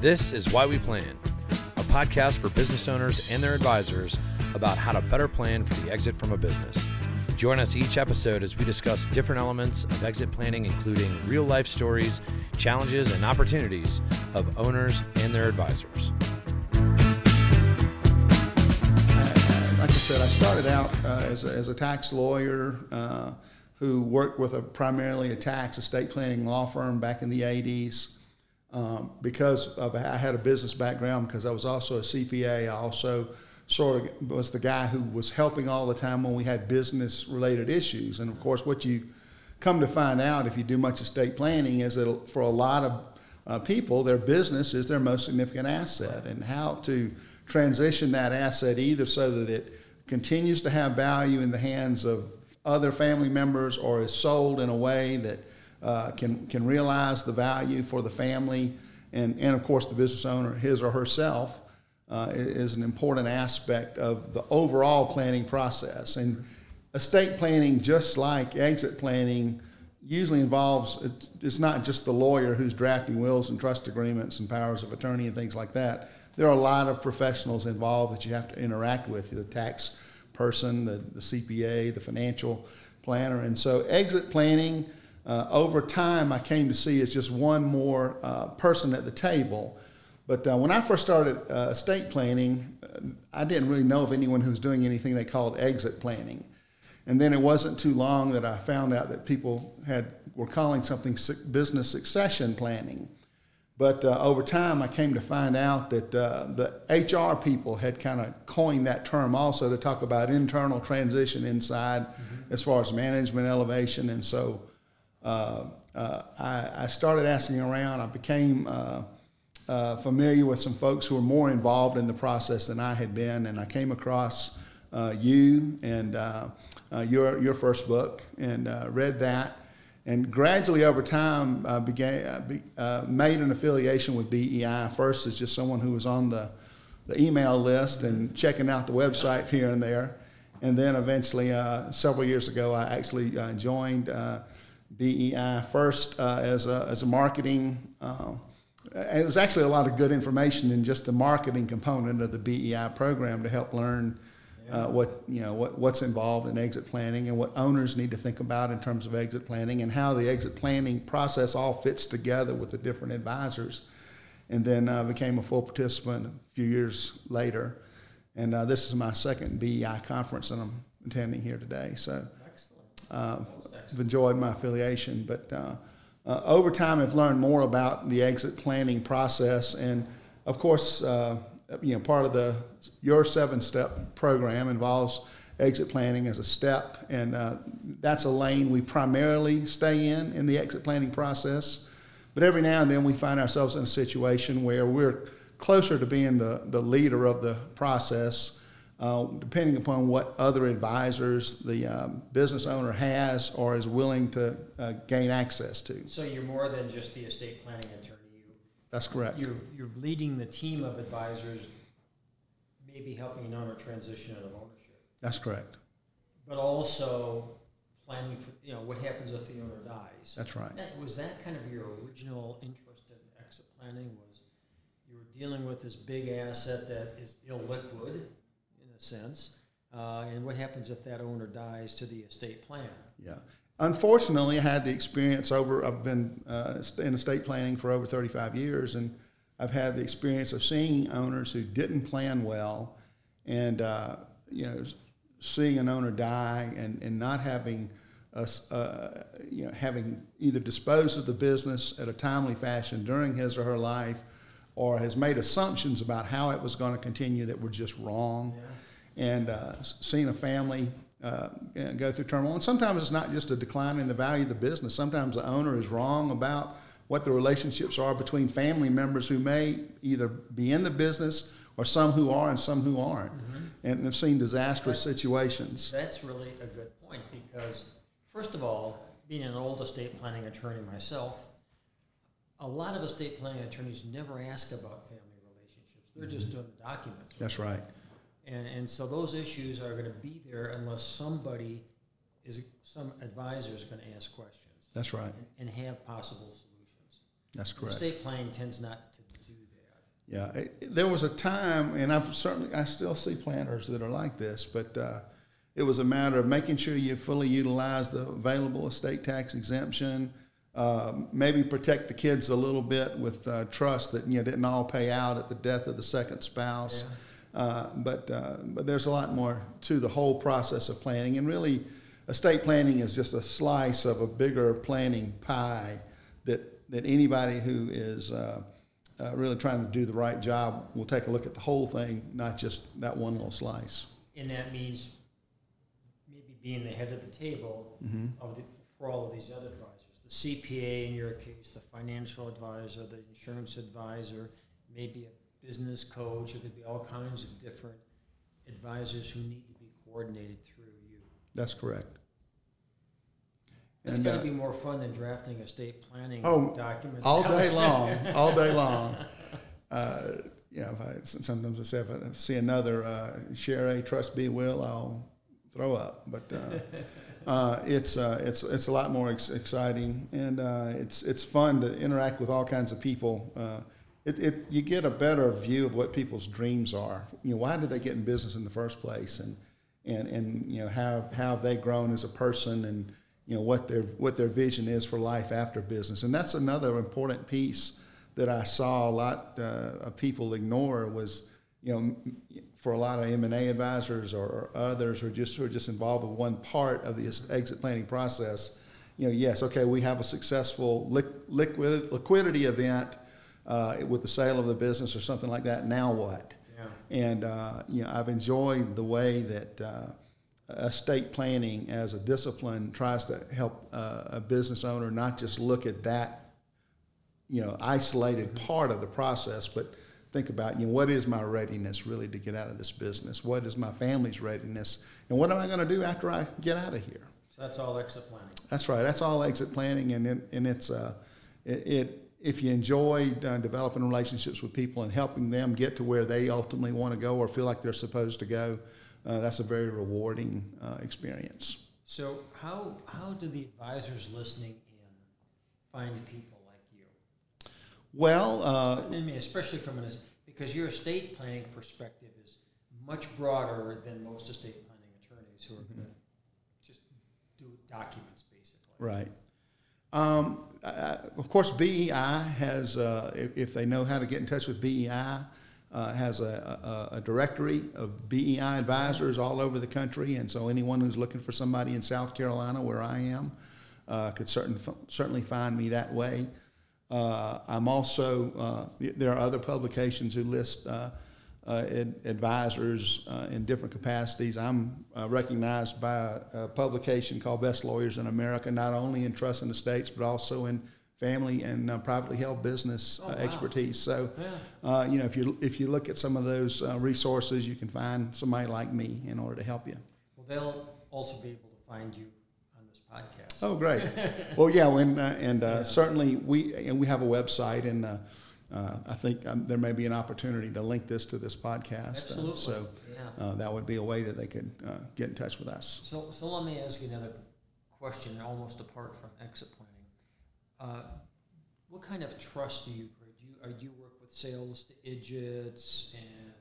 This is Why We Plan, a podcast for business owners and their advisors about how to better plan for the exit from a business. Join us each episode as we discuss different elements of exit planning, including real life stories, challenges, and opportunities of owners and their advisors. like I said, I started out uh, as, a, as a tax lawyer uh, who worked with a primarily a tax estate planning law firm back in the 80s. Um, because of I had a business background, because I was also a CPA, I also sort of was the guy who was helping all the time when we had business related issues. And of course, what you come to find out if you do much estate planning is that for a lot of uh, people, their business is their most significant asset, and how to transition that asset either so that it continues to have value in the hands of other family members or is sold in a way that uh, can, can realize the value for the family and, and of course the business owner, his or herself, uh, is an important aspect of the overall planning process. And estate planning, just like exit planning, usually involves it's not just the lawyer who's drafting wills and trust agreements and powers of attorney and things like that. There are a lot of professionals involved that you have to interact with the tax person, the, the CPA, the financial planner. And so, exit planning uh, over time, I came to see as just one more uh, person at the table. But uh, when I first started uh, estate planning, uh, I didn't really know of anyone who was doing anything they called exit planning. And then it wasn't too long that I found out that people had were calling something business succession planning. But uh, over time, I came to find out that uh, the HR people had kind of coined that term also to talk about internal transition inside mm-hmm. as far as management elevation. And so I, I, started asking around. I became uh, uh, familiar with some folks who were more involved in the process than I had been. And I came across you and your, your first book and read that and gradually over time uh, began, uh, be, uh, made an affiliation with BEI. First as just someone who was on the, the email list and checking out the website here and there. And then eventually, uh, several years ago, I actually uh, joined uh, BEI first as, a, as a marketing. it was actually a lot of good information in just the marketing component of the BEI program to help learn uh, what you know what, what's involved in exit planning and what owners need to think about in terms of exit planning and how the exit planning process all fits together with the different advisors. And then uh, became a full participant a few years later. And uh, this is my second BEI conference that I'm attending here today. So uh, I've enjoyed my affiliation but uh, uh, over time I've learned more about the exit planning process and of course you know, part of the your seven step program involves exit planning as a step, and uh, that's a lane we primarily stay in in the exit planning process. But every now and then we find ourselves in a situation where we're closer to being the, the leader of the process, uh, depending upon what other advisors the um, business owner has or is willing to uh, gain access to. So you're more than just the estate planning attorney. That's correct. You're, you're leading the team of advisors, maybe helping an owner transition out of ownership, That's correct. but also planning for, you know, what happens if the owner dies. That's right. That, was that kind of your original interest in exit planning? Was you were dealing with this big asset that is illiquid, a sense, uh, and what happens if that owner dies to the estate plan? Yeah. Unfortunately, I had the experience over, I've been uh, in estate planning for over 35 years, and I've had the experience of seeing owners who didn't plan well and, uh, you know, seeing an owner die and, and not having us, uh, you know, having either disposed of the business at a timely fashion during his or her life or has made assumptions about how it was going to continue that were just wrong. Yeah. And uh, seeing a family uh, go through turmoil. And sometimes it's not just a decline in the value of the business. Sometimes the owner is wrong about what the relationships are between family members who may either be in the business or some who are and some who aren't. Mm-hmm. And have seen disastrous that's, situations. That's really a good point because, first of all, being an old estate planning attorney myself, a lot of estate planning attorneys never ask about family relationships. They're just doing the documents. That's right. And, and so those issues are going to be there unless somebody is, some advisor is going to ask questions. That's right. And, and have possible solutions. That's correct. Estate planning tends not to do that. Yeah, it, there was a time, and I've certainly I still see planners that are like this, but uh, it was a matter of making sure you fully utilize the available estate tax exemption. Uh, maybe protect the kids a little bit with uh, trust that you know didn't all pay out at the death of the second spouse. Uh, but uh, but there's a lot more to the whole process of planning, and really, estate planning is just a slice of a bigger planning pie that that anybody who is uh, uh, really trying to do the right job will take a look at the whole thing, not just that one little slice. And that means maybe being the head of the table of the, for all of these other advisors. The CPA in your case, the financial advisor, the insurance advisor, maybe a business coach. It could be all kinds of different advisors who need to be coordinated through you. That's correct. That's got to uh, be more fun than drafting estate planning Oh, documents. all day long, all day long. Uh, you know, if I, sometimes I say if I see another uh, share A trust B will, I'll throw up. But uh, uh, it's uh, it's it's a lot more ex- exciting, and uh, it's it's fun to interact with all kinds of people. It, it you get a better view of what people's dreams are. You know, why did they get in business in the first place, and and and you know how how have they grown as a person, and you know what their what their vision is for life after business, and that's another important piece that I saw a lot uh, of people ignore was you know for a lot of M and A advisors or, others who are just who are just involved with one part of the exit planning process. You know, yes, okay, we have a successful liq- liquid liquidity event uh, with the sale of the business or something like that. Now what? Yeah. And uh, you know, I've enjoyed the way that uh, estate planning as a discipline tries to help uh, a business owner not just look at that, you know, isolated part of the process, but think about, you know, what is my readiness really to get out of this business? What is my family's readiness? And what am I going to do after I get out of here? So that's all exit planning. That's right. That's all exit planning, and it, and it's uh, it, it if you enjoy uh, developing relationships with people and helping them get to where they ultimately want to go or feel like they're supposed to go, uh, that's a very rewarding uh, experience. So how how do the advisors listening in find people like you? Well, uh, I mean, especially from an because your estate planning perspective is much broader than most estate planning attorneys who are going to just do documents basically. Right. Um, of course, BEI has, uh, if, if they know how to get in touch with BEI, uh, has a, a, a directory of BEI advisors all over the country, and so anyone who's looking for somebody in South Carolina, where I am, uh, could certain, certainly find me that way. Uh, I'm also uh, there are other publications who list uh, ad- advisors uh, in different capacities. I'm uh, recognized by a, a publication called Best Lawyers in America, not only in trust and estates, but also in family and uh, privately held business Oh, uh, wow. expertise. So, Yeah. uh, you know, if you if you look at some of those uh, resources, you can find somebody like me in order to help you. Well, they'll also be able to find you on this podcast. Oh, great. well, yeah, when, uh, and uh, certainly we and we have a website, and uh, uh, I think um, there may be an opportunity to link this to this podcast. Absolutely. Uh, so yeah. uh, that would be a way that they could uh, get in touch with us. So, so let me ask you another question, almost apart from exit planning. Uh, what kind of trust do you create? Do you, uh, do you work with sales to IDGTs and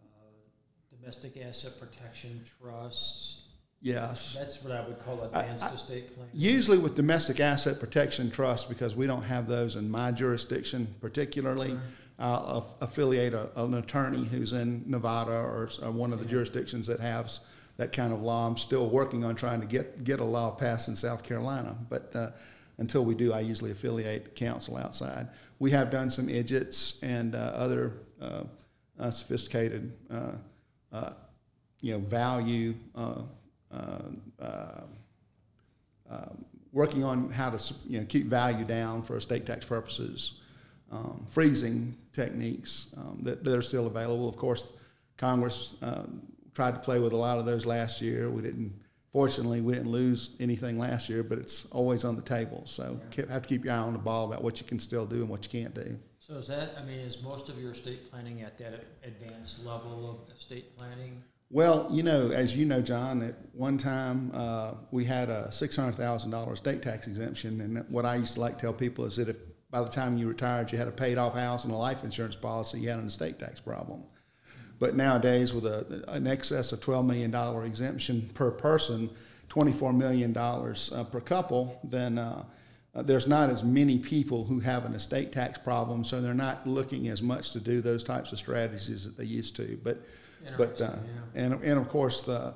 uh, domestic asset protection trusts? Yes. That's what I would call advanced I- estate planning. Usually with domestic asset protection trusts, because we don't have those in my jurisdiction particularly, I'll affiliate a, an attorney who's in Nevada or, or one of the jurisdictions that has that kind of law. I'm still working on trying to get, get a law passed in South Carolina, but uh, until we do, I usually affiliate counsel outside. We have done some IDGTs and uh, other uh, uh, sophisticated, uh, uh, you know, value. Uh, uh, working on how to you know keep value down for estate tax purposes, um, freezing techniques um, that, that are still available. Of course, Congress um, tried to play with a lot of those last year. We didn't. Fortunately, we didn't lose anything last year, but it's always on the table. So keep, have to keep your eye on the ball about what you can still do and what you can't do. So is that, I mean, is most of your estate planning at that advanced level of estate planning? Well, you know, as you know, John, at one time uh, we had a six hundred thousand dollars state tax exemption, and what I used to like to tell people is that if by the time you retired, you had a paid off house and a life insurance policy, you had an estate tax problem. But nowadays, with a, an excess of $12 million exemption per person, $24 million uh, per couple, then uh, there's not as many people who have an estate tax problem, so they're not looking as much to do those types of strategies that they used to. But, but uh, and, and of course, the,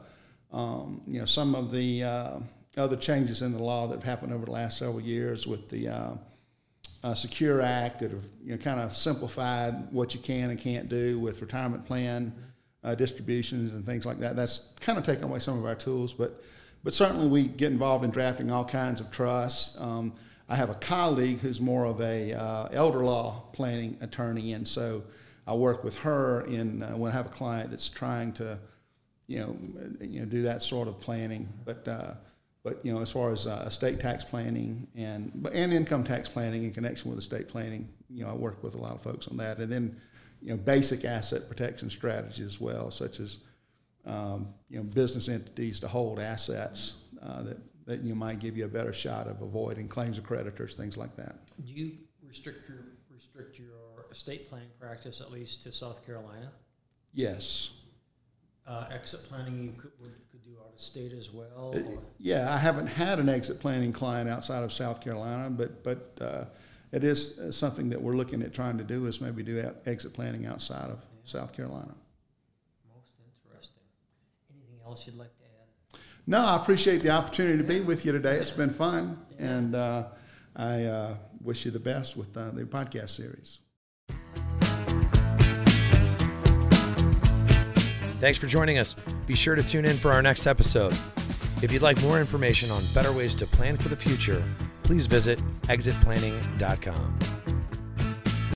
um, you know, some of the uh, other changes in the law that have happened over the last several years with the uh, uh, Secure Act that have you know, kind of simplified what you can and can't do with retirement plan uh, distributions and things like that. That's kind of taken away some of our tools, but but certainly we get involved in drafting all kinds of trusts. Um, I have a colleague who's more of a uh, elder law planning attorney, and so I work with her in uh, when I have a client that's trying to, you know, you know, do that sort of planning. But uh, but you know, as far as uh, estate tax planning and and income tax planning in connection with estate planning, you know, I work with a lot of folks on that, and then you know, basic asset protection strategies as well, such as um, you know, business entities to hold assets uh, that that you might give you a better shot of avoiding claims of creditors, things like that. Do you restrict your restrict your estate planning practice at least to South Carolina? Yes. Uh, exit planning you could, could do out of state as well? Uh, yeah, I haven't had an exit planning client outside of South Carolina, but but uh, it is something that we're looking at trying to do is maybe do exit planning outside of yeah. South Carolina. Most interesting. Anything else you'd like to add? No, I appreciate the opportunity to be with you today. It's been fun, yeah. and uh, I uh, wish you the best with uh, the podcast series. Thanks for joining us. Be sure to tune in for our next episode. If you'd like more information on better ways to plan for the future, please visit exitplanning.com.